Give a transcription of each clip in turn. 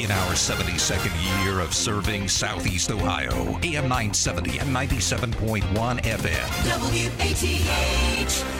In our 72nd year of serving Southeast Ohio, AM 970 and 97.1 FM. WATH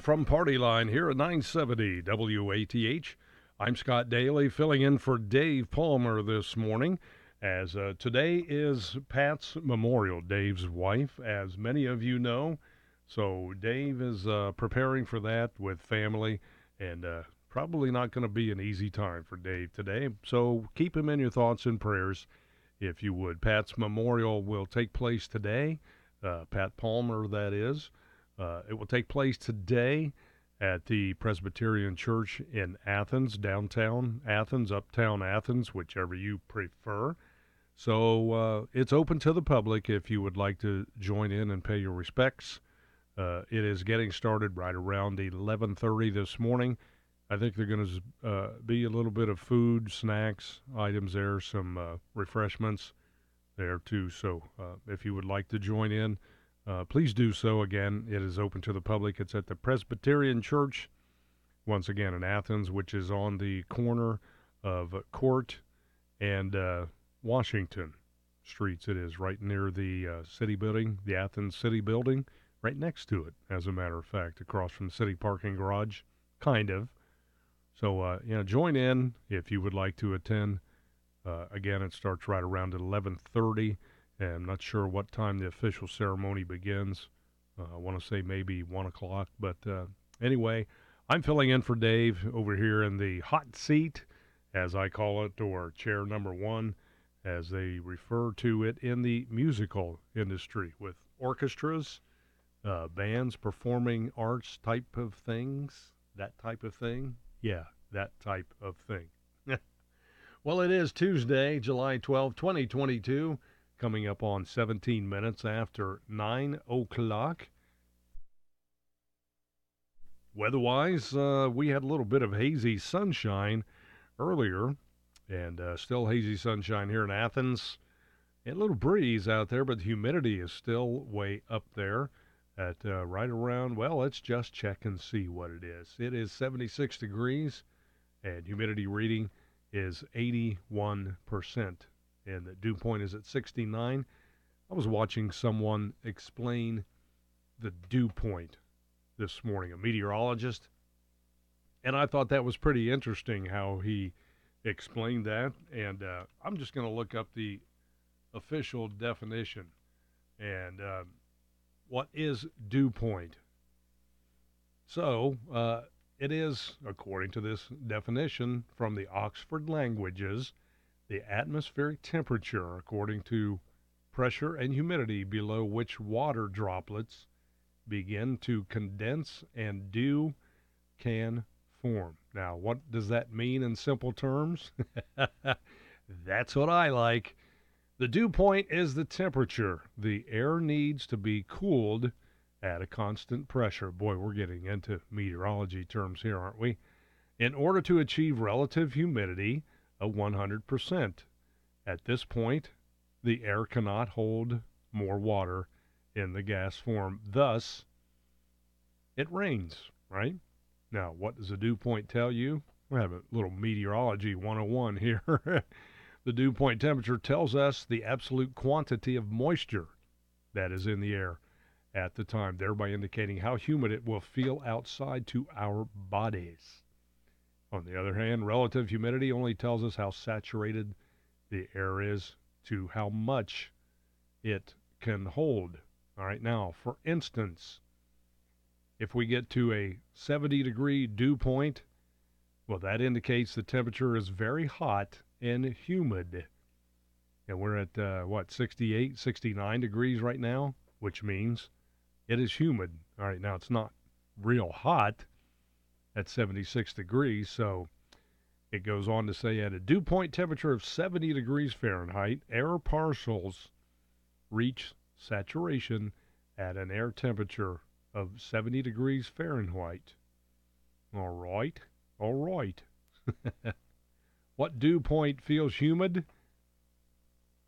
from Party Line here at 970 WATH. I'm Scott Daly filling in for Dave Palmer this morning as uh, today is Pat's Memorial, Dave's wife, as many of you know. So Dave is uh, preparing for that with family and uh, probably not going to be an easy time for Dave today. So keep him in your thoughts and prayers if you would. Pat's Memorial will take place today. Uh, Pat Palmer, that is. Uh, it will take place today at the Presbyterian Church in Athens, downtown Athens, uptown Athens, whichever you prefer. So uh, it's open to the public if you would like to join in and pay your respects. Uh, it is getting started right around 11:30 this morning. I think they're going to uh, be a little bit of food, snacks, items there, some uh, refreshments there too. So uh, if you would like to join in, uh, please do so. Again, it is open to the public. It's at the Presbyterian Church, once again in Athens, which is on the corner of Court and uh, Washington streets. It is right near the uh, city building, the Athens City Building, right next to it, as a matter of fact, across from the city parking garage, kind of. So, uh, you know, join in if you would like to attend. Uh, again, it starts right around 11:30. I'm not sure what time the official ceremony begins. Uh, I want to say maybe 1 o'clock. But uh, anyway, I'm filling in for Dave over here in the hot seat, as I call it, or chair number one, as they refer to it in the musical industry with orchestras, uh, bands, performing arts type of things, that type of thing. Yeah, that type of thing. well, it is Tuesday, July 12, 2022 coming up on 17 minutes after 9 o'clock. Weather-wise, uh, we had a little bit of hazy sunshine earlier, and uh, still hazy sunshine here in Athens. A little breeze out there, but the humidity is still way up there at uh, right around, well, let's just check and see what it is. It is 76 degrees, and humidity reading is 81% and the dew point is at 69. I was watching someone explain the dew point this morning, a meteorologist, and I thought that was pretty interesting how he explained that. And uh, I'm just going to look up the official definition and uh, what is dew point. So, uh, it is, according to this definition from the Oxford Languages, the atmospheric temperature according to pressure and humidity below which water droplets begin to condense and dew can form. Now, what does that mean in simple terms? That's what I like. The dew point is the temperature. The air needs to be cooled at a constant pressure. Boy, we're getting into meteorology terms here, aren't we? In order to achieve relative humidity, of 100%. At this point, the air cannot hold more water in the gas form. Thus, it rains, right? Now, what does the dew point tell you? We have a little meteorology 101 here. the dew point temperature tells us the absolute quantity of moisture that is in the air at the time, thereby indicating how humid it will feel outside to our bodies. On the other hand, relative humidity only tells us how saturated the air is to how much it can hold. All right, now, for instance, if we get to a 70 degree dew point, well, that indicates the temperature is very hot and humid. And we're at, uh, what, 68, 69 degrees right now, which means it is humid. All right, now it's not real hot at 76 degrees, so it goes on to say at a dew point temperature of 70 degrees Fahrenheit, air parcels reach saturation at an air temperature of 70 degrees Fahrenheit. All right, all right. what dew point feels humid?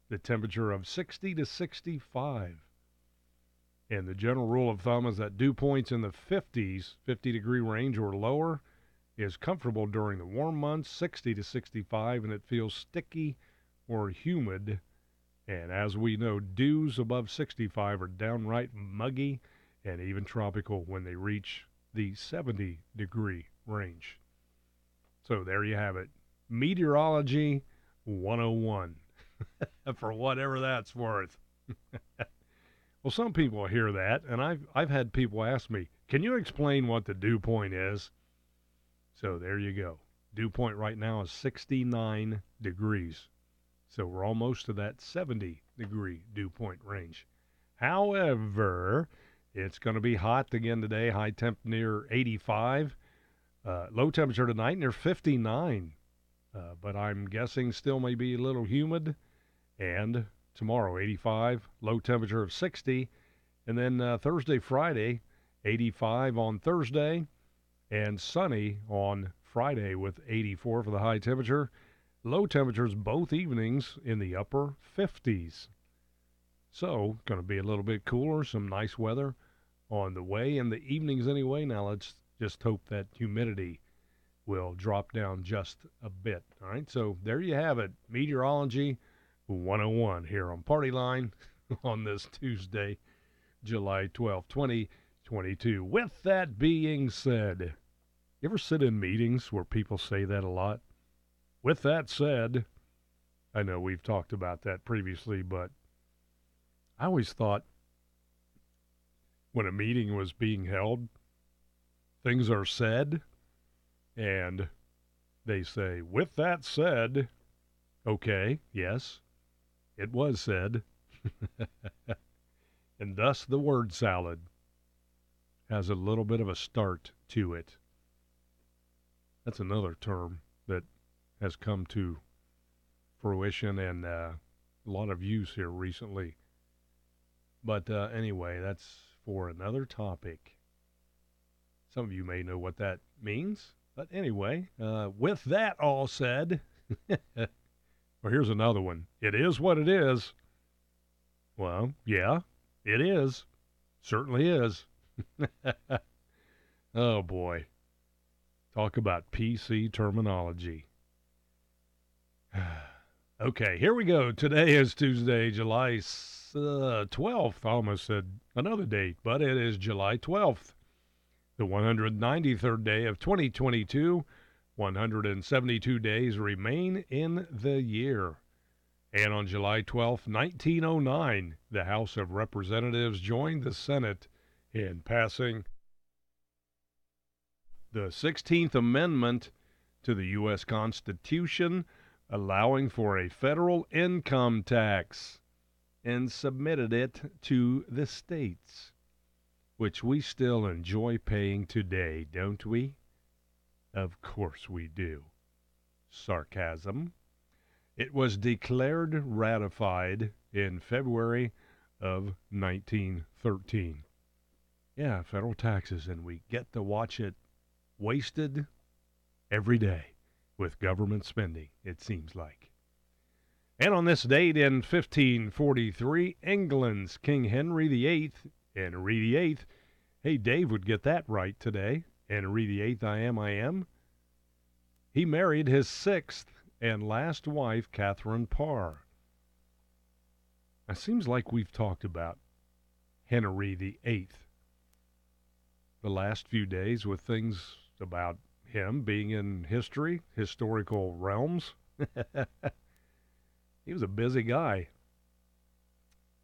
The temperature of 60 to 65. And the general rule of thumb is that dew points in the 50s, 50 degree range or lower, is comfortable during the warm months, 60 to 65, and it feels sticky or humid. And as we know, dews above 65 are downright muggy and even tropical when they reach the 70 degree range. So there you have it. Meteorology 101 for whatever that's worth. well, some people hear that, and I've, I've had people ask me, can you explain what the dew point is? So there you go. Dew point right now is 69 degrees. So we're almost to that 70 degree dew point range. However, it's going to be hot again today, high temp near 85. Uh, low temperature tonight near 59. Uh, but I'm guessing still may be a little humid. And tomorrow, 85, low temperature of 60. And then uh, Thursday, Friday, 85 on Thursday, and sunny on Friday with 84 for the high temperature. Low temperatures both evenings in the upper 50s. So, going to be a little bit cooler, some nice weather on the way in the evenings anyway. Now let's just hope that humidity will drop down just a bit. All right, so there you have it. Meteorology 101 here on Party Line on this Tuesday, July 12, 2022. With that being said, you ever sit in meetings where people say that a lot? With that said, I know we've talked about that previously, but I always thought when a meeting was being held, things are said, and they say, with that said, okay, yes, it was said. and thus the word salad has a little bit of a start to it. That's another term that has come to fruition and uh, a lot of use here recently. But uh, anyway, that's for another topic. Some of you may know what that means. But anyway, uh, with that all said, well, here's another one. It is what it is. Well, yeah, it is. Certainly is. oh, boy. Talk about PC terminology. okay, here we go. Today is Tuesday, July uh, 12th. I almost said another date, but it is July 12th, the 193rd day of 2022. 172 days remain in the year. And on July 12, 1909, the House of Representatives joined the Senate in passing the 16th Amendment to the U.S. Constitution, allowing for a federal income tax and submitted it to the states, which we still enjoy paying today, don't we? Of course we do. Sarcasm. It was declared ratified in February of 1913. Yeah, federal taxes, and we get to watch it wasted every day with government spending, it seems like. And on this date in 1543, England's King Henry VIII, Henry VIII, hey, Dave would get that right today. Henry VIII, I am, I am. He married his sixth and last wife, Catherine Parr. It seems like we've talked about Henry VIII the last few days with things about him being in history, historical realms. he was a busy guy.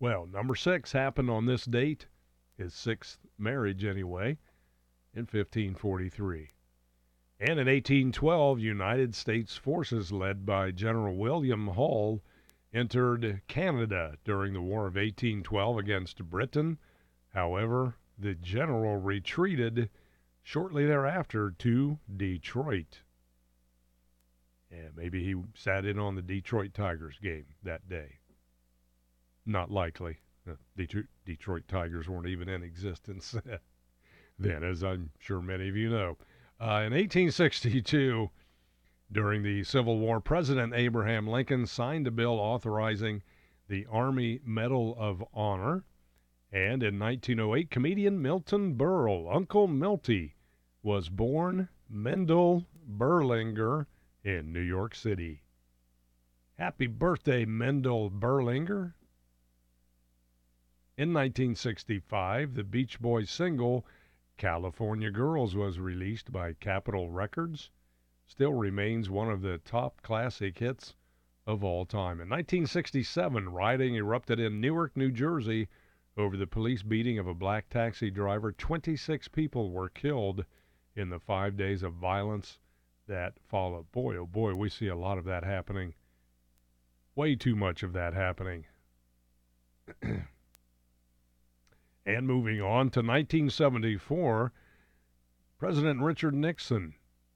Well, number six happened on this date, his sixth marriage anyway, in 1543. And in 1812, United States forces led by General William Hull entered Canada during the War of 1812 against Britain. However, the general retreated shortly thereafter to Detroit. Maybe he sat in on the Detroit Tigers game that day. Not likely. Uh, the Detroit Tigers weren't even in existence then, as I'm sure many of you know. Uh, in 1862, during the Civil War, President Abraham Lincoln signed a bill authorizing the Army Medal of Honor. And in 1908, comedian Milton Berle, Uncle Milty, was born Mendel Berlinger in New York City. Happy birthday, Mendel Berlinger. In 1965, the Beach Boys single California Girls was released by Capitol Records, still remains one of the top classic hits of all time. In 1967, rioting erupted in Newark, New Jersey over the police beating of a black taxi driver. 26 people were killed in the five days of violence that followed. Boy, oh boy, we see a lot of that happening. Way too much of that happening. And moving on to 1974, President Richard Nixon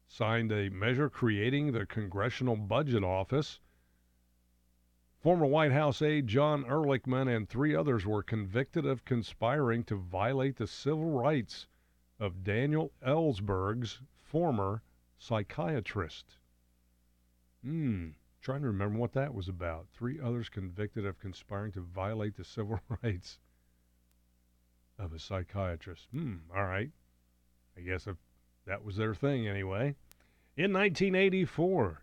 signed a measure creating the Congressional Budget Office. Former White House aide John Ehrlichman and three others were convicted of conspiring to violate the civil rights of Daniel Ellsberg's former psychiatrist. Hmm, trying to remember what that was about. Three others convicted of conspiring to violate the civil rights of a psychiatrist. Hmm, all right. I guess if that was their thing anyway. In 1984,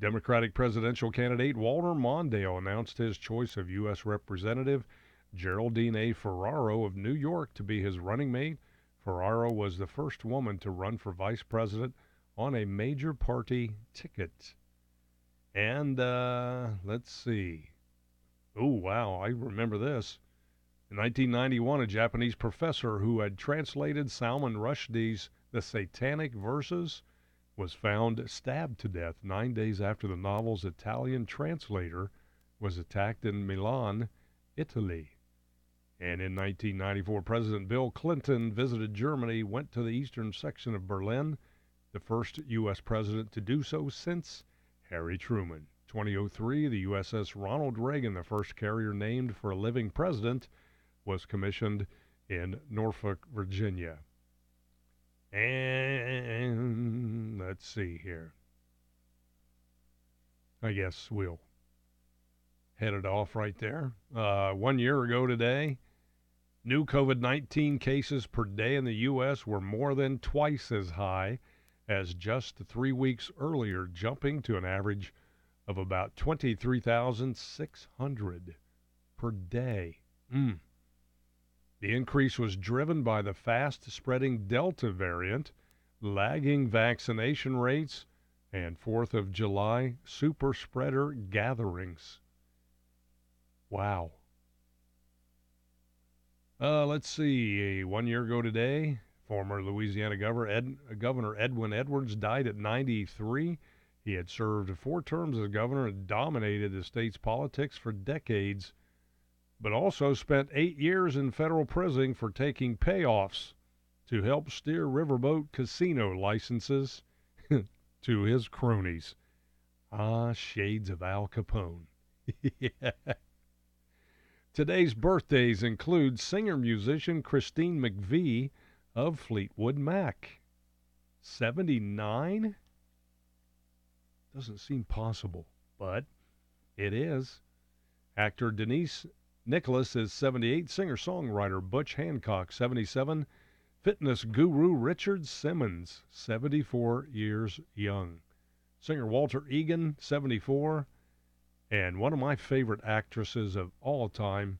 Democratic presidential candidate Walter Mondale announced his choice of U.S. Representative Geraldine A. Ferraro of New York to be his running mate. Ferraro was the first woman to run for vice president on a major party ticket. And uh, let's see. Oh, wow, I remember this. In 1991, a Japanese professor who had translated Salman Rushdie's The Satanic Verses was found stabbed to death nine days after the novel's Italian translator was attacked in Milan, Italy. And in 1994, President Bill Clinton visited Germany, went to the eastern section of Berlin, the first U.S. president to do so since Harry Truman. 2003, the USS Ronald Reagan, the first carrier named for a living president, was commissioned in Norfolk, Virginia. And let's see here. I guess we'll head it off right there. Uh, one year ago today, new COVID 19 cases per day in the U.S. were more than twice as high as just three weeks earlier, jumping to an average of about 23,600 per day. Mm. The increase was driven by the fast spreading Delta variant, lagging vaccination rates, and 4th of July super spreader gatherings. Wow. Uh, let's see. One year ago today, former Louisiana Governor, Ed, Governor Edwin Edwards died at 93. He had served four terms as governor and dominated the state's politics for decades but also spent eight years in federal prison for taking payoffs to help steer riverboat casino licenses to his cronies. Ah, shades of Al Capone. Today's birthdays include singer musician Christine McVie of Fleetwood Mac. 79? Doesn't seem possible, but it is. Actor Denise Nicholas is 78. Singer songwriter Butch Hancock, 77. Fitness guru Richard Simmons, 74 years young. Singer Walter Egan, 74. And one of my favorite actresses of all time.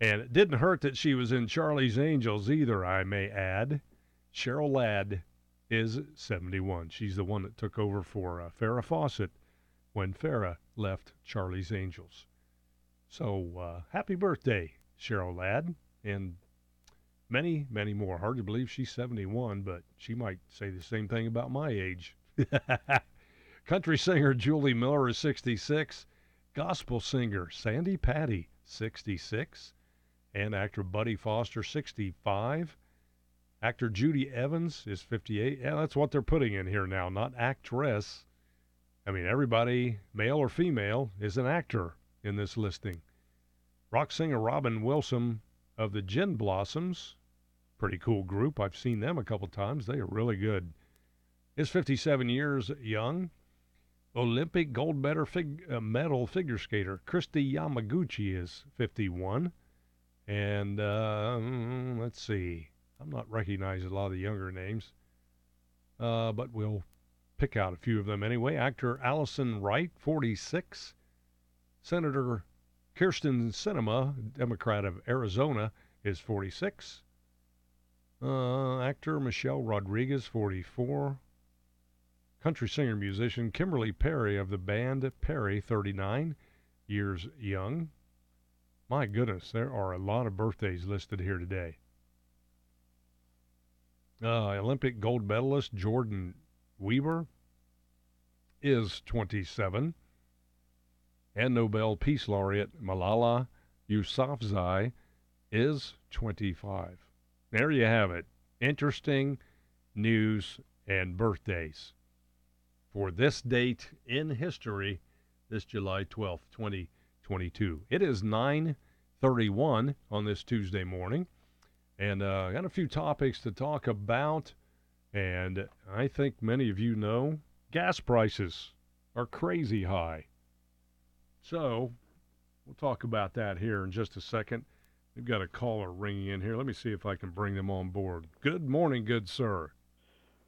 And it didn't hurt that she was in Charlie's Angels either, I may add. Cheryl Ladd, is 71. She's the one that took over for uh, Farrah Fawcett when Farrah left Charlie's Angels. So uh, happy birthday, Cheryl Ladd, and many, many more. Hard to believe she's 71, but she might say the same thing about my age. Country singer Julie Miller is 66. Gospel singer Sandy Patti, 66. And actor Buddy Foster, 65. Actor Judi Evans is 58. Yeah, that's what they're putting in here now, not actress. I mean, everybody, male or female, is an actor in this listing. Rock singer Robin Wilson of the Gin Blossoms, pretty cool group. I've seen them a couple times. They are really good. Is 57 years young. Olympic gold uh, medal figure skater Kristi Yamaguchi is 51. And uh, let's see. I'm not recognizing a lot of the younger names, uh, but we'll pick out a few of them anyway. Actor Alison Wright, 46. Senator Kyrsten Sinema, Democrat of Arizona, is 46. Uh, actor Michelle Rodriguez, 44. Country singer musician Kimberly Perry of the band Perry, 39 years young. My goodness, there are a lot of birthdays listed here today. Uh, Olympic gold medalist Jordan Wieber is 27. And Nobel Peace Laureate Malala Yousafzai is 25. There you have it. Interesting news and birthdays for this date in history, this July 12th, 2022. It is 9:31 on this Tuesday morning. And uh, I got a few topics to talk about. And I think many of you know gas prices are crazy high. So we'll talk about that here in just a second. We've got a caller ringing in here. Let me see if I can bring them on board. Good morning, good sir.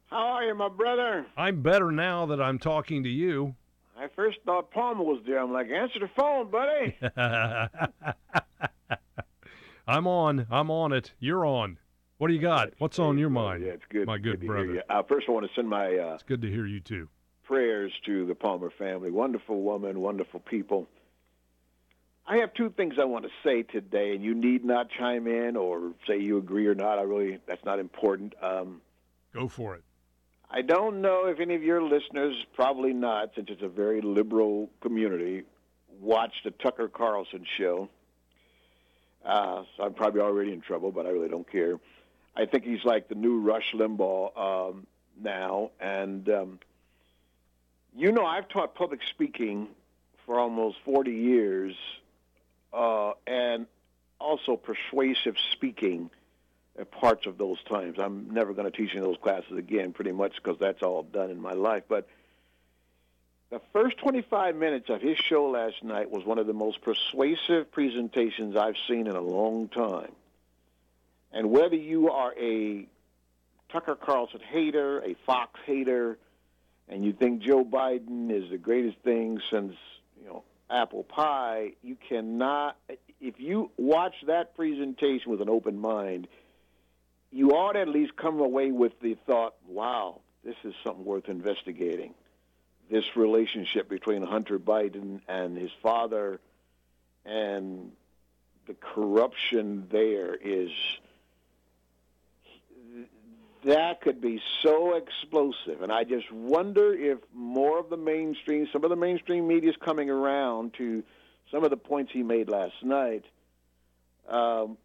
How are you, my brother? I'm better now that I'm talking to you. I first thought Palmer was there. I'm like, answer the phone, buddy. I'm on. I'm on it. You're on. What do you got? What's on your mind? Yeah, it's good. My good, good brother. Uh, first, I want to send my uh, it's good to hear you too. Prayers to the Palmer family. Wonderful woman, wonderful people. I have two things I want to say today, and you need not chime in or say you agree or not. I really that's not important. Um, Go for it. I don't know if any of your listeners, probably not, since it's a very liberal community, watched the Tucker Carlson show. Uh, so I'm probably already in trouble, but I really don't care. I think he's like the new Rush Limbaugh um, now, and um, you know I've taught public speaking for almost 40 years, uh, and also persuasive speaking at parts of those times. I'm never going to teach in those classes again, pretty much because that's all done in my life. But the first 25 minutes of his show last night was one of the most persuasive presentations I've seen in a long time. And whether you are a Tucker Carlson hater, a Fox hater, and you think Joe Biden is the greatest thing since, you know, apple pie, you cannot if you watch that presentation with an open mind, you ought to at least come away with the thought, wow, this is something worth investigating. This relationship between Hunter Biden and his father and the corruption there is that could be so explosive. And i just wonder if more of the mainstream some of the mainstream media is coming around to some of the points he made last night. Um,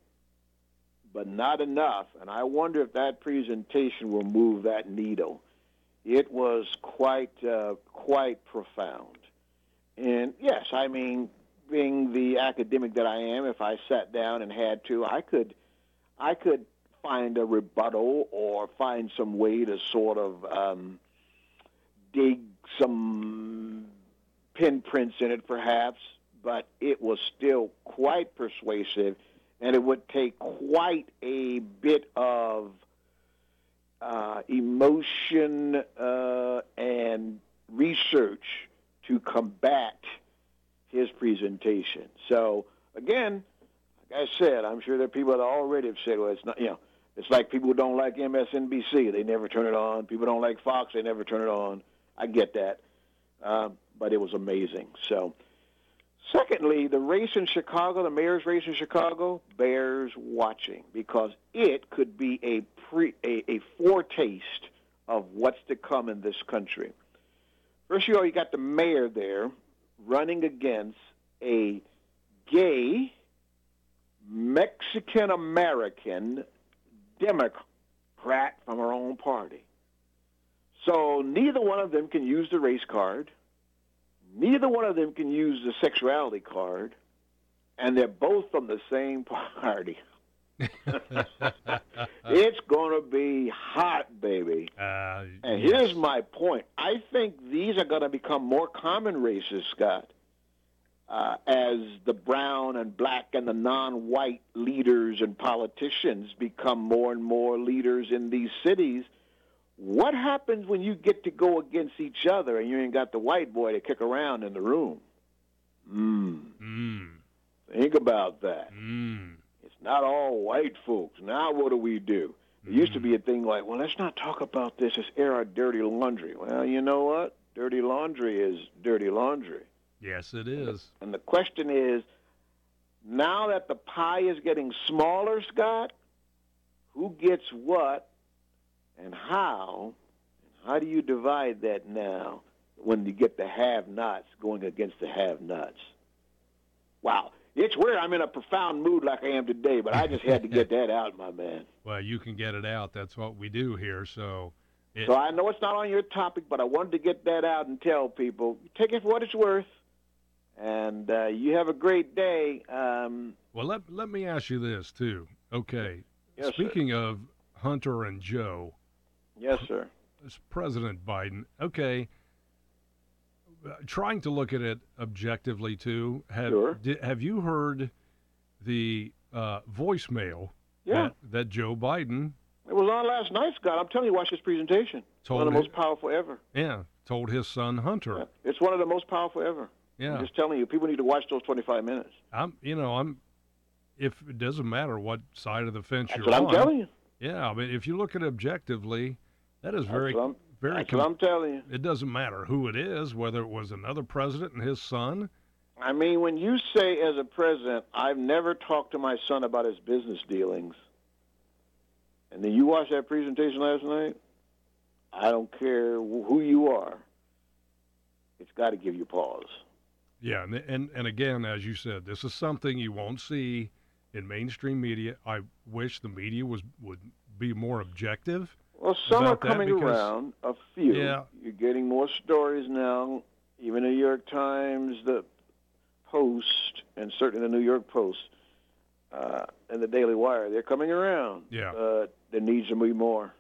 but not enough. And i wonder if that presentation will move that needle. It was quite uh, quite profound. And yes, I mean, being the academic that I am, if I sat down and had to, I could I could find a rebuttal or find some way to sort of um, dig some pinprints in it, perhaps. But it was still quite persuasive, and it would take quite a bit of uh, emotion uh, and research to combat his presentation. So again, like I said, I'm sure there are people that already have said, well, it's not, you know, It's like people don't like MSNBC, they never turn it on. People don't like Fox, they never turn it on. I get that. Uh, but it was amazing. So, secondly, the race in Chicago, the mayor's race in Chicago, bears watching because it could be a pre a, a foretaste of what's to come in this country. First of all, you got the mayor there running against a gay Mexican American Democrat from her own party. So neither one of them can use the race card. Neither one of them can use the sexuality card. And they're both from the same party. it's going to be hot, baby. Uh, And here's my point. I think these are going to become more common races, Scott, uh, as the brown and black and the non-white leaders and politicians become more and more leaders in these cities. What happens when you get to go against each other and you ain't got the white boy to kick around in the room? Hmm. Mm, Think about that. mm. It's not all white folks. Now what do we do? It used to be a thing like, well, let's not talk about this. Let's air our dirty laundry. Well, you know what? Dirty laundry is dirty laundry. Yes, it is. And the question is, now that the pie is getting smaller, Scott, who gets what and how? And how do you divide that now when you get the have-nots going against the have-nots? Wow. It's weird. I'm in a profound mood like I am today, but I just had to get that out, my man. Well, you can get it out. That's what we do here. So, it, So I know it's not on your topic, but I wanted to get that out and tell people take it for what it's worth. And uh, you have a great day. Um, well, let let me ask you this too. Okay. Yes, sir. Speaking of Hunter and Joe, yes, sir. it's President Biden. Okay. Uh, Trying to look at it objectively too. Have Sure. have you heard the uh, voicemail Yeah, that, that Joe Biden it was on last night, Scott. I'm telling you, watch this presentation. It's one told of the most powerful ever. yeah told his son Hunter? Yeah. It's one of the most powerful ever. Yeah. I'm just telling you, people need to watch those 25 minutes. I'm you know I'm if it doesn't matter what side of the fence That's you're what I'm on. telling you. Yeah, I mean if you look at it objectively, that is very very. that's com- what I'm telling you. it doesn't matter who it is, whether it was another president and his son. I mean, when you say as a president, I've never talked to my son about his business dealings, and then you watch that presentation last night, I don't care who you are, it's got to give you pause. Yeah, and, and and again, as you said, this is something you won't see in mainstream media. I wish the media was would be more objective. Well, some are coming because- around, a few. Yeah. You're getting more stories now, even the New York Times, the Post, and certainly the New York Post uh, and the Daily Wire. They're coming around. Yeah. Uh, there needs to be more.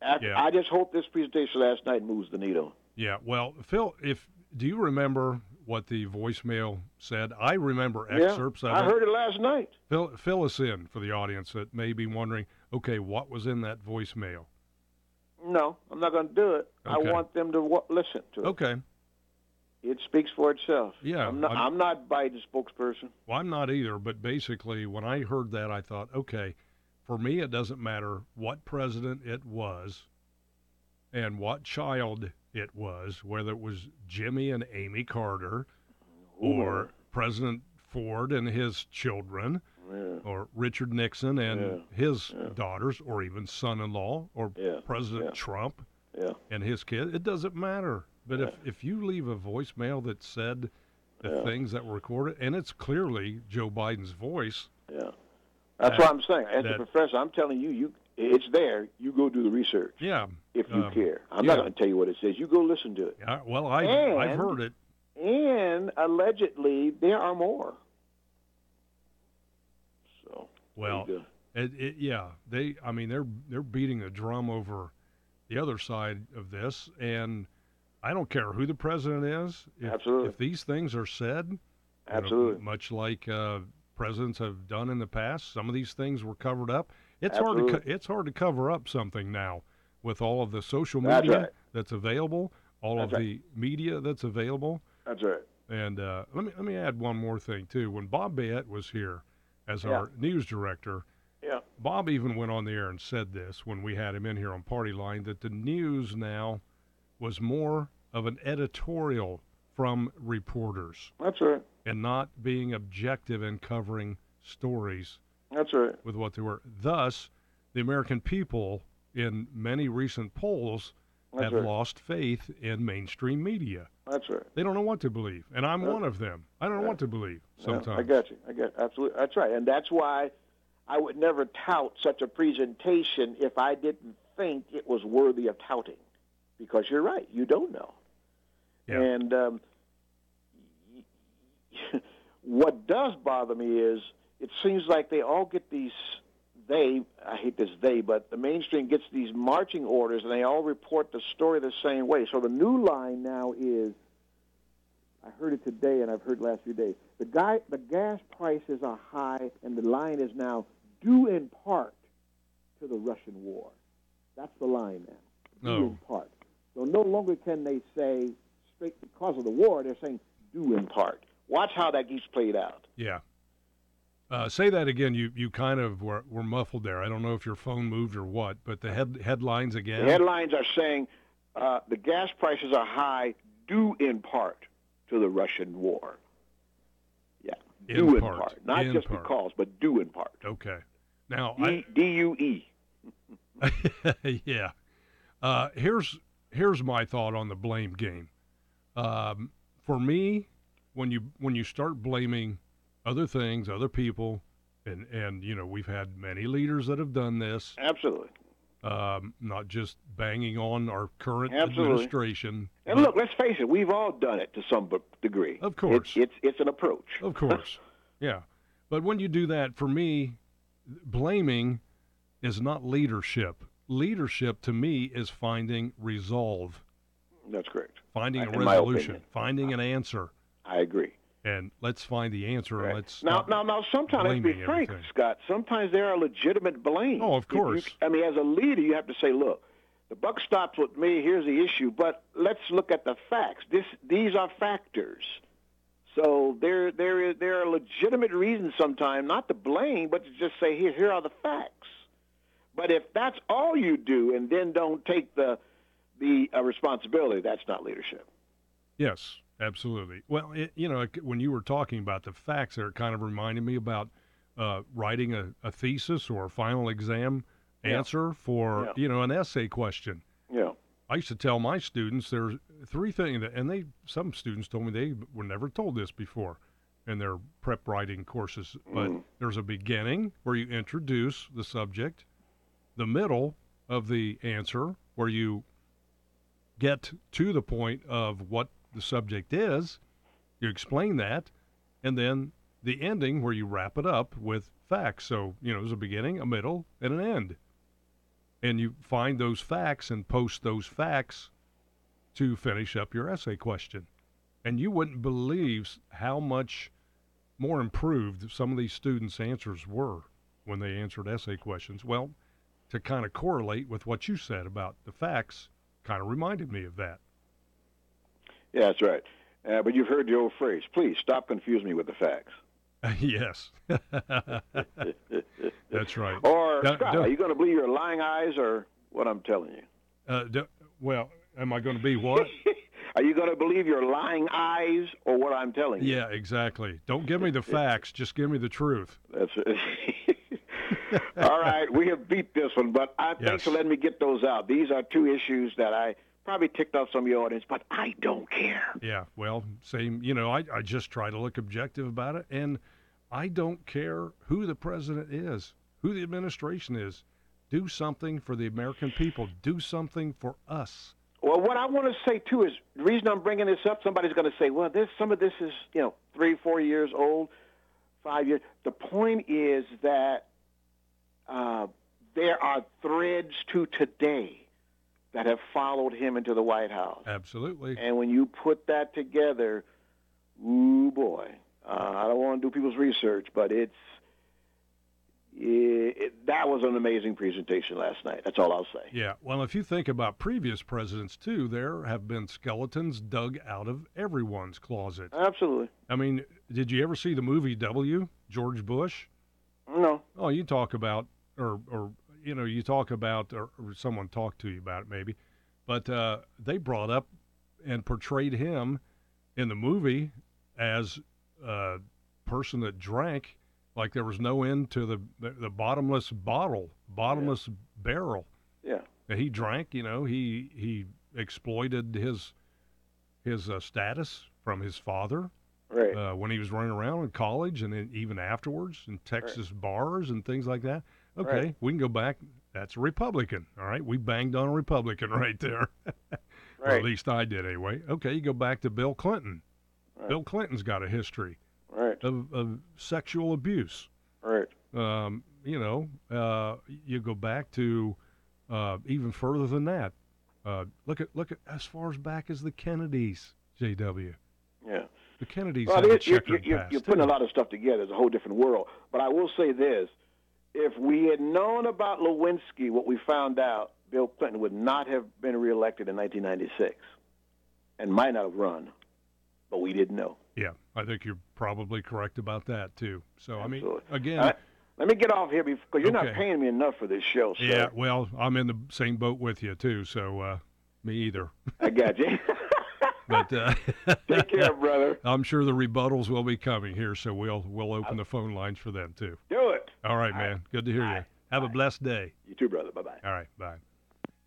After, Yeah. I just hope this presentation last night moves the needle. Yeah, well, Phil, if do you remember what the voicemail said? I remember excerpts yeah, of I it. heard it last night. Fill, fill us in for the audience that may be wondering. Okay, what was in that voicemail? No, I'm not going to do it. I want them to wa- listen to it. Okay, It speaks for itself. Yeah, I'm not, I'm- I'm not Biden's spokesperson. well, I'm not either, but basically, when I heard that, I thought, okay, for me, it doesn't matter what president it was and what child it was, whether it was Jimmy and Amy Carter or President Ford and his children Yeah. or Richard Nixon and Yeah, his yeah. daughters or even son-in-law or President. Trump Yeah. and his kid. It doesn't matter. But if, if you leave a voicemail that said the things that were recorded, and it's clearly Joe Biden's voice, Yeah. That's That- what I'm saying. As that- a professor, I'm telling you, you it's there. You go do the research yeah. if you um, care. I'm yeah. not going to tell you what it says. You go listen to it. Well, I, I've heard it. And allegedly, there are more. So. Well. It, it, yeah, they. I mean, they're they're beating the drum over the other side of this, and I don't care who the president is. If, Absolutely. If these things are said, you know, Absolutely. much like uh, presidents have done in the past, some of these things were covered up. It's hard to it's hard to cover up something now with all of the social That's media right. that's available, all That's of right. the media that's available. That's right. And uh, let me let me add one more thing too. When Bob Bayette was here as Yeah. our news director, Yeah. Bob even went on the air and said this when we had him in here on Party Line that the news now was more of an editorial from reporters That's right. and not being objective in covering stories That's right. with what they were. Thus, the American people in many recent polls That's have right. lost faith in mainstream media. That's right. They don't know what to believe, and I'm one of them. I don't know Yeah. what to believe sometimes. I got you. I got absolutely. That's right, and that's why I would never tout such a presentation if I didn't think it was worthy of touting, because you're right. You don't know. Yeah. And um, what does bother me is it seems like they all get these. They, I hate this they, but the mainstream gets these marching orders, and they all report the story the same way. So the new line now is I heard it today, and I've heard last few days. The guy, the gas prices are high, and the line is now due in part to the Russian war. That's the line now. Due No. in part. So no longer can they say straight because of the war. They're saying due in part. Watch how that gets played out. Yeah. Uh, say that again. You you kind of were, were muffled there. I don't know if your phone moved or what, but the head headlines again. The headlines are saying uh, the gas prices are high due in part to the Russian war. Yeah, In due in part. part, not In just part. because, but due in part. okay. Now D D U E. Yeah. Uh, here's here's my thought on the blame game. Um, for me, when you when you start blaming other things, other people, and and you know we've had many leaders that have done this. Absolutely. Um, not just banging on our current Absolutely. administration. And look, let's face it, we've all done it to some degree. Of course. It's, it's, it's an approach. Of course. yeah. But when you do that, for me, blaming is not leadership. Leadership to me is finding resolve, That's correct. finding a resolution, finding an answer. I agree. And let's find the answer. Right. Let's now, now, now, sometimes, let's be frank, everything. Scott, sometimes there are legitimate blames. Oh, of If you- course. I mean, as a leader, you have to say, look, the buck stops with me. Here's the issue, but let's look at the facts. This, these are factors. So there, there is, there are legitimate reasons sometimes not to blame, but to just say, here, here are the facts. But if that's all you do, and then don't take the, the uh, responsibility, that's not leadership. Yes, absolutely. Well, it, you know, when you were talking about the facts there, it kind of reminded me about uh, writing a, a thesis or a final exam Yeah. answer for, Yeah. you know, an essay question. Yeah. I used to tell my students there's three things, that, and they some students told me they were never told this before in their prep writing courses. But Mm. there's a beginning where you introduce the subject, the middle of the answer where you get to the point of what the subject is, you explain that, and then the ending where you wrap it up with facts. So you know, there's a beginning, a middle, and an end and you find those facts and post those facts to finish up your essay question. And you wouldn't believe how much more improved some of these students' answers were when they answered essay questions. Well, to kind of correlate with what you said about the facts, kind of reminded me of that. Yeah, that's right. Uh, but you've heard the old phrase, please stop confusing me with the facts. yes. That's right. Or, Scott, are you going to believe your lying eyes or what I'm telling you? Uh, well, am I going to be what? Are you going to believe your lying eyes or what I'm telling you? yeah, exactly. Don't give me the facts, just give me the truth. That's it. All right, we have beat this one, but I, Yes. thanks for letting me get those out. These are two issues that I probably ticked off some of your audience, but I don't care. Yeah, well, same. You know, I, I just try to look objective about it, and I don't care who the president is, who the administration is. Do something for the American people. Do something for us. Well, what I want to say too is the reason I'm bringing this up. Somebody's going to say, "Well, this some of this is you know three, four years old, five years." The point is that uh, there are threads to today that have followed him into the White House, Absolutely. and when you put that together, ooh boy, uh, I don't want to do people's research, but it's it, it, that was an amazing presentation last night. That's all I'll say. Yeah. Well, if you think about previous presidents too, there have been skeletons dug out of everyone's closet. Absolutely. I mean, did you ever see the movie W? George Bush? No. Oh, you talk about or or you know, you talk about or, or someone talked to you about it maybe, but uh, they brought up and portrayed him in the movie as a person that drank like there was no end to the the, the bottomless bottle, bottomless yeah. barrel. Yeah. And he drank. You know, he he exploited his his uh, status from his father. Right. Uh, when he was running around in college and then even afterwards in Texas right. bars and things like that. Okay, right. we can go back. That's a Republican. All right, we banged on a Republican right there. right. or at least I did anyway. Okay, you go back to Bill Clinton. Right. Bill Clinton's got a history right. of, of sexual abuse. Right. Um, you know, uh, you go back to uh, even further than that. Uh, look at look at as far as back as the Kennedys, JW. Yeah. The Kennedys well, you, you. You're putting a lot of stuff together. It's a whole different world. But I will say this: if we had known about Lewinsky, what we found out, Bill Clinton would not have been reelected in 1996, and might not have run. But we didn't know. Yeah, I think you're probably correct about that too. So Absolutely. I mean, again, let me get off here because you're okay. not paying me enough for this show. Sir. Yeah, well, I'm in the same boat with you too. So uh, me either. I got you. but uh, take care, brother. I'm sure the rebuttals will be coming here, so we'll we'll open the phone lines for them too. Do. All right, man. Good to hear Bye. you. Have Bye. a blessed day. You too, brother. Bye bye. All right, bye.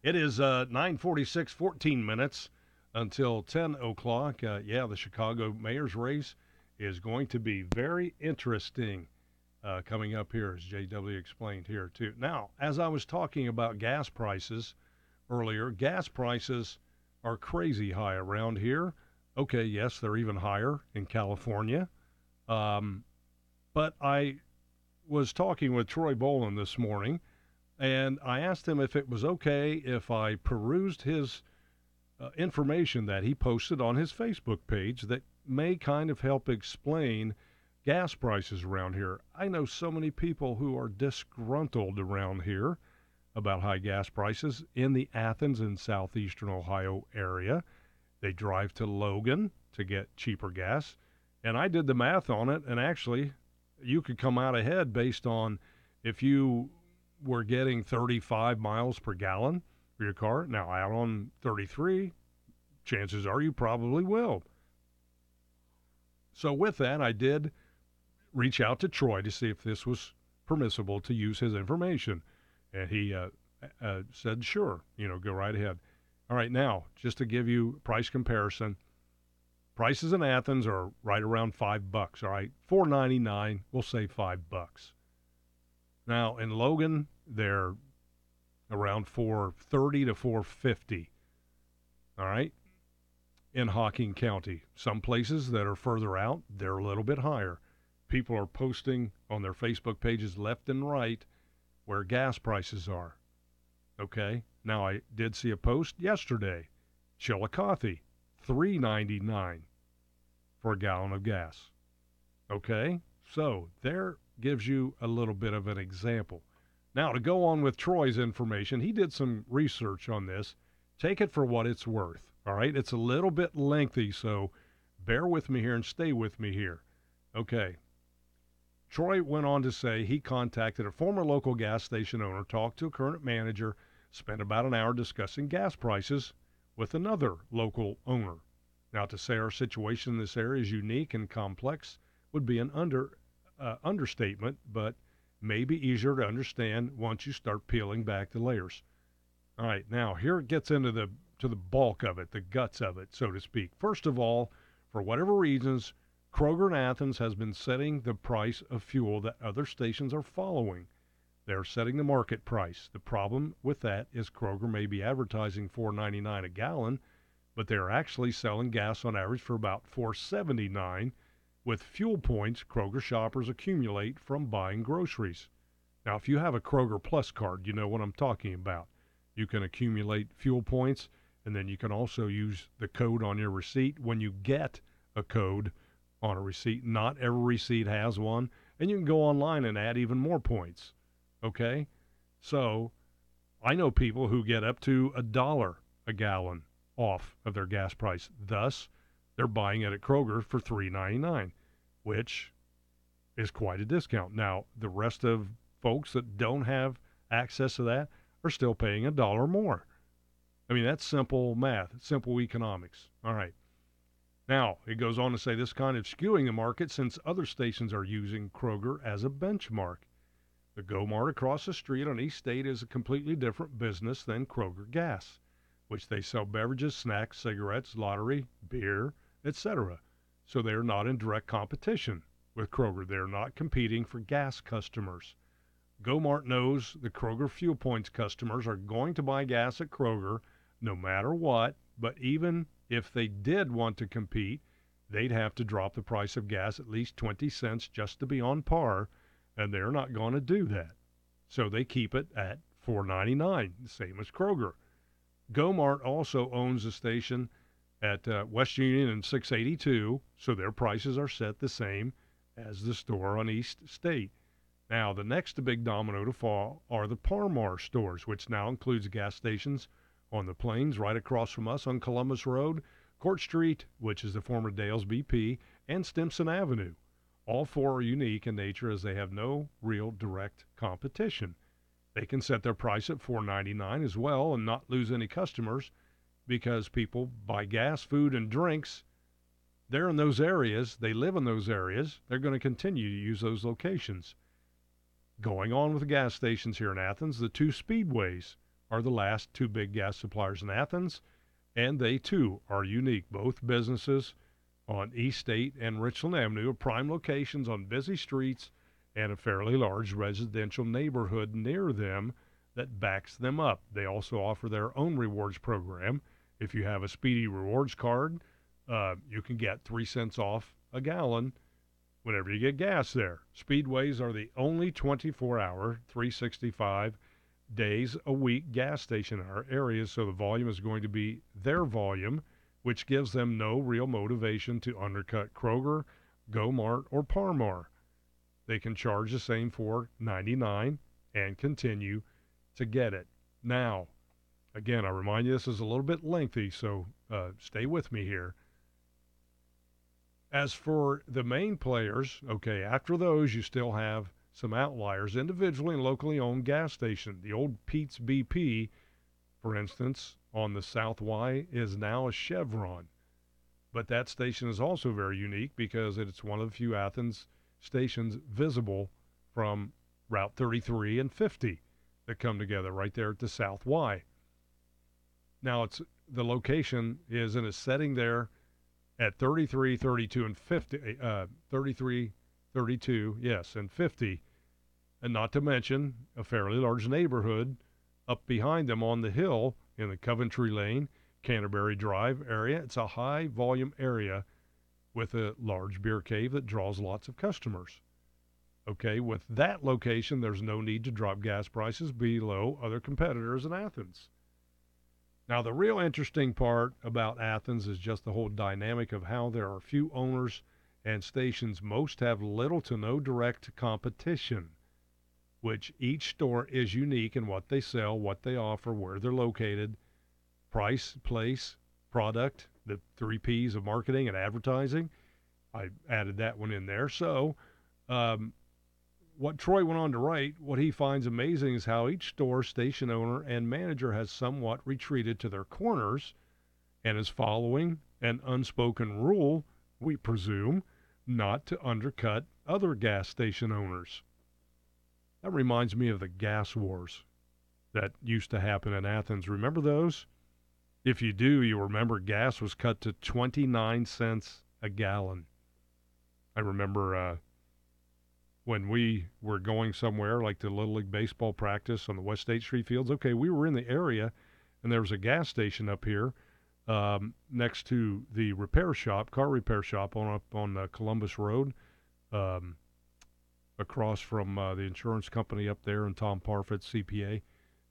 It is uh, 9:46, 14 minutes until 10 o'clock. Uh, yeah, the Chicago mayor's race is going to be very interesting uh, coming up here, as JW explained here too. Now, as I was talking about gas prices earlier, gas prices are crazy high around here. Okay, yes, they're even higher in California. Um, but I was talking with Troy Boland this morning, and I asked him if it was okay if I perused his uh, information that he posted on his Facebook page that may kind of help explain gas prices around here. I know so many people who are disgruntled around here about high gas prices in the Athens and southeastern Ohio area. They drive to Logan to get cheaper gas. And I did the math on it, and actually, you could come out ahead based on if you were getting 35 miles per gallon for your car. Now, out on 33, chances are you probably will. So, with that, I did reach out to Troy to see if this was permissible to use his information. And he uh, uh, said, sure, you know, go right ahead. All right, now, just to give you price comparison, prices in Athens are right around five bucks. All right, four ninety nine. We'll say five bucks. Now in Logan, they're around four thirty to four fifty. All right. In Hocking County, some places that are further out, they're a little bit higher. People are posting on their Facebook pages left and right where gas prices are. Okay. Now I did see a post yesterday. Chillicothe, three ninety nine for a gallon of gas. Okay, so there gives you a little bit of an example. Now to go on with Troy's information, he did some research on this. Take it for what it's worth. All right, it's a little bit lengthy, so bear with me here and stay with me here. Okay. Troy went on to say he contacted a former local gas station owner, talked to a current manager, spent about an hour discussing gas prices with another local owner. Now, to say our situation in this area is unique and complex would be an under uh, understatement, but may be easier to understand once you start peeling back the layers. All right, now here it gets into the to the bulk of it, the guts of it, so to speak. First of all, for whatever reasons, Kroger in Athens has been setting the price of fuel that other stations are following. They're setting the market price. The problem with that is Kroger may be advertising 4.99 a gallon, but they're actually selling gas on average for about 4.79 with fuel points Kroger shoppers accumulate from buying groceries. Now, if you have a Kroger Plus card, you know what I'm talking about. You can accumulate fuel points and then you can also use the code on your receipt when you get a code on a receipt. Not every receipt has one, and you can go online and add even more points. Okay? So, I know people who get up to a dollar a gallon off of their gas price. Thus, they're buying it at Kroger for $3.99, which is quite a discount. Now, the rest of folks that don't have access to that are still paying a dollar more. I mean, that's simple math, simple economics. All right. Now, it goes on to say this kind of skewing the market since other stations are using Kroger as a benchmark. The Go Mart across the street on East State is a completely different business than Kroger Gas, which they sell beverages, snacks, cigarettes, lottery, beer, etc. So they are not in direct competition with Kroger. They're not competing for gas customers. Go Mart knows the Kroger Fuel Points customers are going to buy gas at Kroger no matter what, but even if they did want to compete, they'd have to drop the price of gas at least 20 cents just to be on par, and they're not going to do that. So they keep it at 4.99, same as Kroger. Gomart also owns a station at uh, West Union and 682, so their prices are set the same as the store on East State. Now, the next big domino to fall are the Par-Mar stores, which now includes gas stations on the plains right across from us on Columbus Road, Court Street, which is the former Dale's BP, and Stimson Avenue. All four are unique in nature as they have no real direct competition. They can set their price at $4.99 as well and not lose any customers because people buy gas, food, and drinks. They're in those areas, they live in those areas, they're going to continue to use those locations. Going on with the gas stations here in Athens, the two speedways are the last two big gas suppliers in Athens, and they too are unique. Both businesses on East State and Richland Avenue prime locations on busy streets and a fairly large residential neighborhood near them that backs them up. They also offer their own rewards program. If you have a Speedy Rewards card, uh, you can get three cents off a gallon whenever you get gas there. Speedways are the only 24 hour, 365 days a week gas station in our area, so the volume is going to be their volume, which gives them no real motivation to undercut Kroger, Gomart, or Par-Mar. They can charge the same for 99 and continue to get it. Now, again, I remind you this is a little bit lengthy, so uh, stay with me here. As for the main players, okay, after those, you still have some outliers, individually and locally owned gas station. The old Pete's BP, for instance, on the South Y is now a Chevron. But that station is also very unique because it's one of the few Athens stations visible from Route 33 and 50 that come together right there at the South Y. Now it's the location is in a setting there at 33, 32, and 50, uh, 33, 32, yes, and 50, and not to mention a fairly large neighborhood up behind them on the hill in the Coventry Lane, Canterbury Drive area. It's a high volume area with a large beer cave that draws lots of customers. Okay, with that location, there's no need to drop gas prices below other competitors in Athens. Now, the real interesting part about Athens is just the whole dynamic of how there are few owners and stations. Most have little to no direct competition, which each store is unique in what they sell, what they offer, where they're located, price, place, product, the three P's of marketing and advertising. I added that one in there. So, um, what Troy went on to write, what he finds amazing is how each store, station owner, and manager has somewhat retreated to their corners and is following an unspoken rule, we presume, not to undercut other gas station owners. That reminds me of the gas wars that used to happen in Athens. Remember those? If you do, you remember gas was cut to 29 cents a gallon. I remember uh, when we were going somewhere like the Little League baseball practice on the West State Street fields. Okay, we were in the area, and there was a gas station up here um, next to the repair shop, car repair shop on up on uh, Columbus Road, um, across from uh, the insurance company up there in Tom Parfit's CPA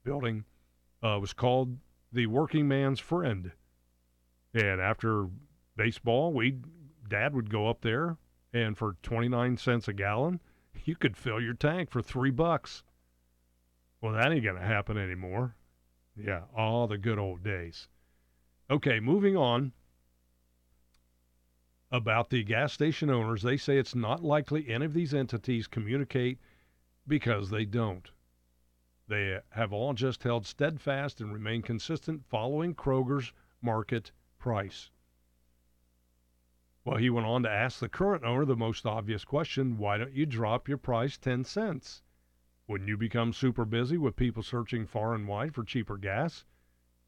building. Uh, was called the Working Man's Friend, and after baseball, we Dad would go up there, and for twenty nine cents a gallon you could fill your tank for three bucks. Well, that ain't going to happen anymore. Yeah, all the good old days. Okay, moving on. About the gas station owners, they say it's not likely any of these entities communicate because they don't. They have all just held steadfast and remain consistent following Kroger's market price. Well, he went on to ask the current owner the most obvious question why don't you drop your price 10 cents? Wouldn't you become super busy with people searching far and wide for cheaper gas?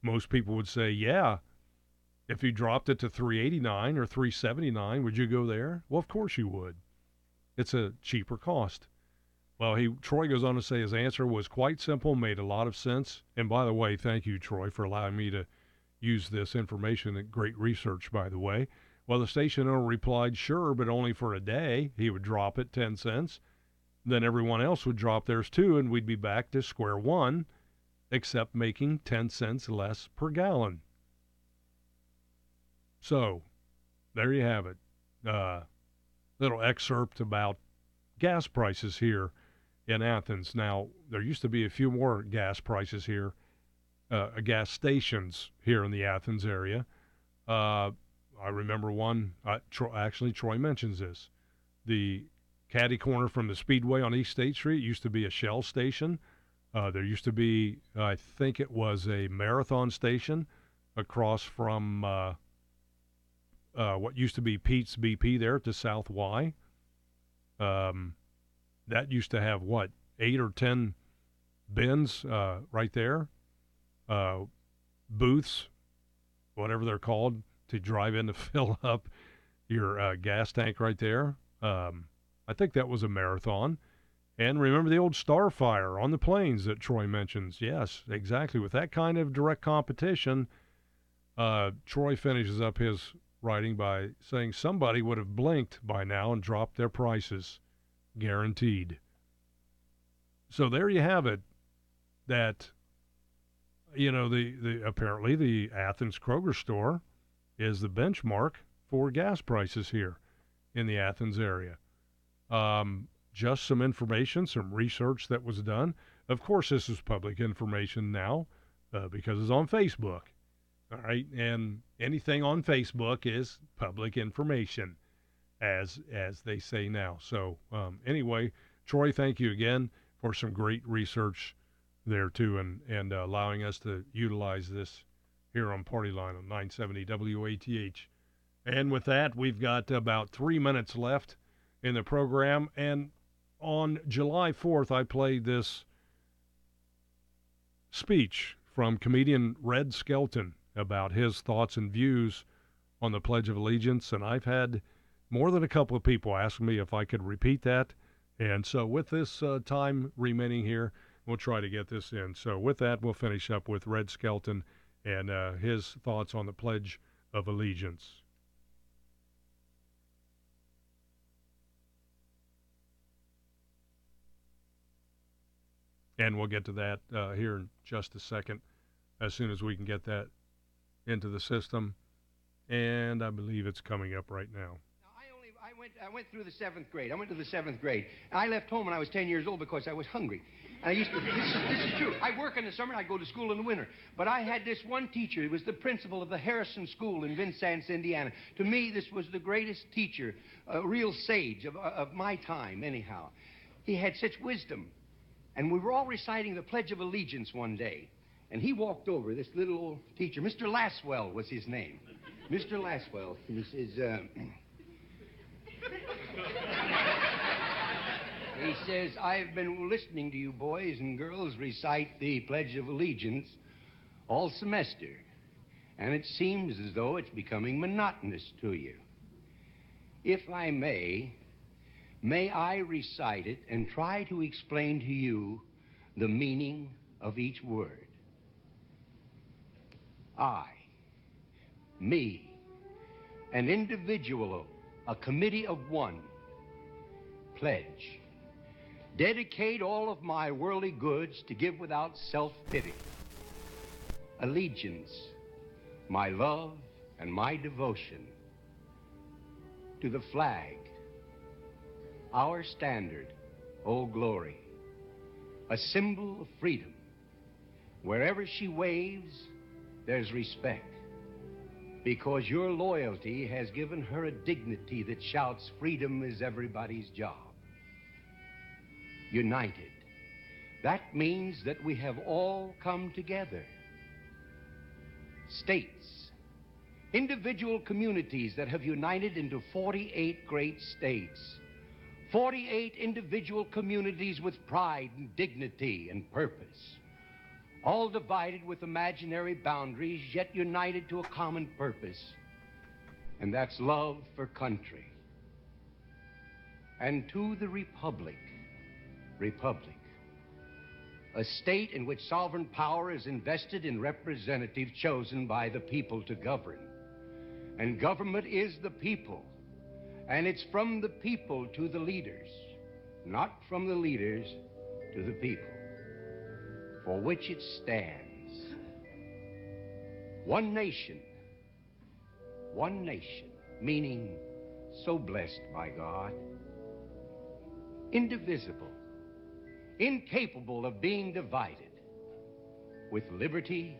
Most people would say, yeah. If you dropped it to 389 or 379, would you go there? Well, of course you would. It's a cheaper cost. Well, he Troy goes on to say his answer was quite simple, made a lot of sense. And by the way, thank you, Troy, for allowing me to use this information. Great research, by the way. Well, the station owner replied, sure, but only for a day. He would drop it 10 cents. Then everyone else would drop theirs too, and we'd be back to square one, except making 10 cents less per gallon. So, there you have it. Uh, little excerpt about gas prices here in Athens. Now, there used to be a few more gas prices here, uh, gas stations here in the Athens area. Uh, I remember one, uh, Troy, actually, Troy mentions this. The caddy corner from the Speedway on East State Street used to be a Shell station. Uh, there used to be, I think it was a marathon station across from uh, what used to be Pete's BP there to South Y. Um, that used to have what eight or ten bins uh, right there, uh, booths, whatever they're called, to drive in to fill up your uh, gas tank right there. Um, I think that was a marathon. And remember the old Starfire on the plains that Troy mentions? Yes, exactly. With that kind of direct competition, uh, Troy finishes up his writing by saying somebody would have blinked by now and dropped their prices, guaranteed. So there you have it. That you know the, the apparently the Athens Kroger store is the benchmark for gas prices here in the Athens area. Um, just some information, some research that was done. Of course, this is public information now uh, because it's on Facebook. All right, and anything on Facebook is public information, as as they say now. So um, anyway, Troy, thank you again for some great research there too, and and uh, allowing us to utilize this here on Party Line on 970 WATH. And with that, we've got about three minutes left in the program. And on July 4th, I played this speech from comedian Red Skelton about his thoughts and views on the Pledge of Allegiance. And I've had more than a couple of people ask me if I could repeat that. And so, with this uh, time remaining here, we'll try to get this in. So, with that, we'll finish up with Red Skelton and uh, his thoughts on the Pledge of Allegiance. And we'll get to that uh, here in just a second, as soon as we can get that into the system. And I believe it's coming up right now. I went, I went through the seventh grade. I went to the seventh grade. I left home when I was 10 years old because I was hungry. And I used to, this is, this is true. I work in the summer and I go to school in the winter. But I had this one teacher. He was the principal of the Harrison School in Vincennes, Indiana. To me, this was the greatest teacher, a real sage of, of my time, anyhow. He had such wisdom. And we were all reciting the Pledge of Allegiance one day. And he walked over, this little old teacher. Mr. Laswell was his name. Mr. Laswell. He says, uh, he says, I've been listening to you boys and girls recite the Pledge of Allegiance all semester. And it seems as though it's becoming monotonous to you. If I may, may I recite it and try to explain to you the meaning of each word. I, me, an individual, a committee of one, pledge. Dedicate all of my worldly goods to give without self pity. Allegiance, my love and my devotion to the flag, our standard, Old Glory, a symbol of freedom. Wherever she waves, there's respect. Because your loyalty has given her a dignity that shouts, freedom is everybody's job. united. That means that we have all come together. States, individual communities that have united into 48 great states. 48 individual communities with pride and dignity and purpose. All divided with imaginary boundaries, yet united to a common purpose. And that's love for country. And to the Republic, Republic a state in which sovereign power is invested in representatives chosen by the people to govern. And government is the people. And it's from the people to the leaders, not from the leaders to the people, for which it stands. One nation, one nation, meaning so blessed by God, indivisible incapable of being divided, with liberty,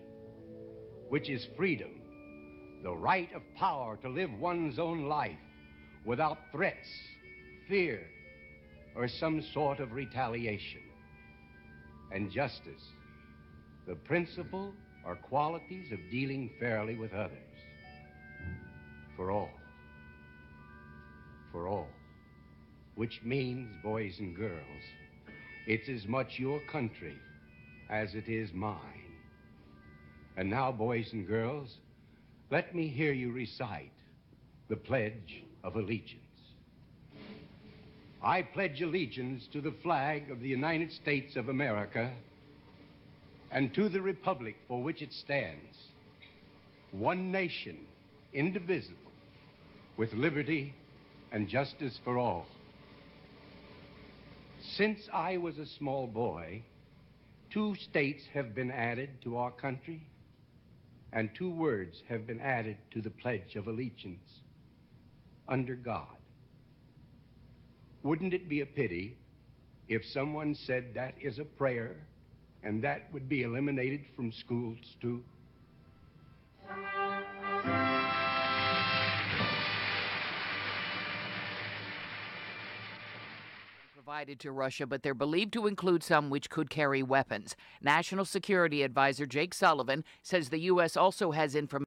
which is freedom, the right of power to live one's own life without threats, fear, or some sort of retaliation, and justice, the principle or qualities of dealing fairly with others. For all. For all. Which means, boys and girls, it's as much your country as it is mine. And now, boys and girls, let me hear you recite the Pledge of Allegiance. I pledge allegiance to the flag of the United States of America and to the republic for which it stands, one nation, indivisible, with liberty and justice for all. Since I was a small boy, two states have been added to our country, and two words have been added to the Pledge of Allegiance under God. Wouldn't it be a pity if someone said that is a prayer and that would be eliminated from schools too? provided to Russia, but they're believed to include some which could carry weapons. National Security Advisor Jake Sullivan says the U.S. also has information.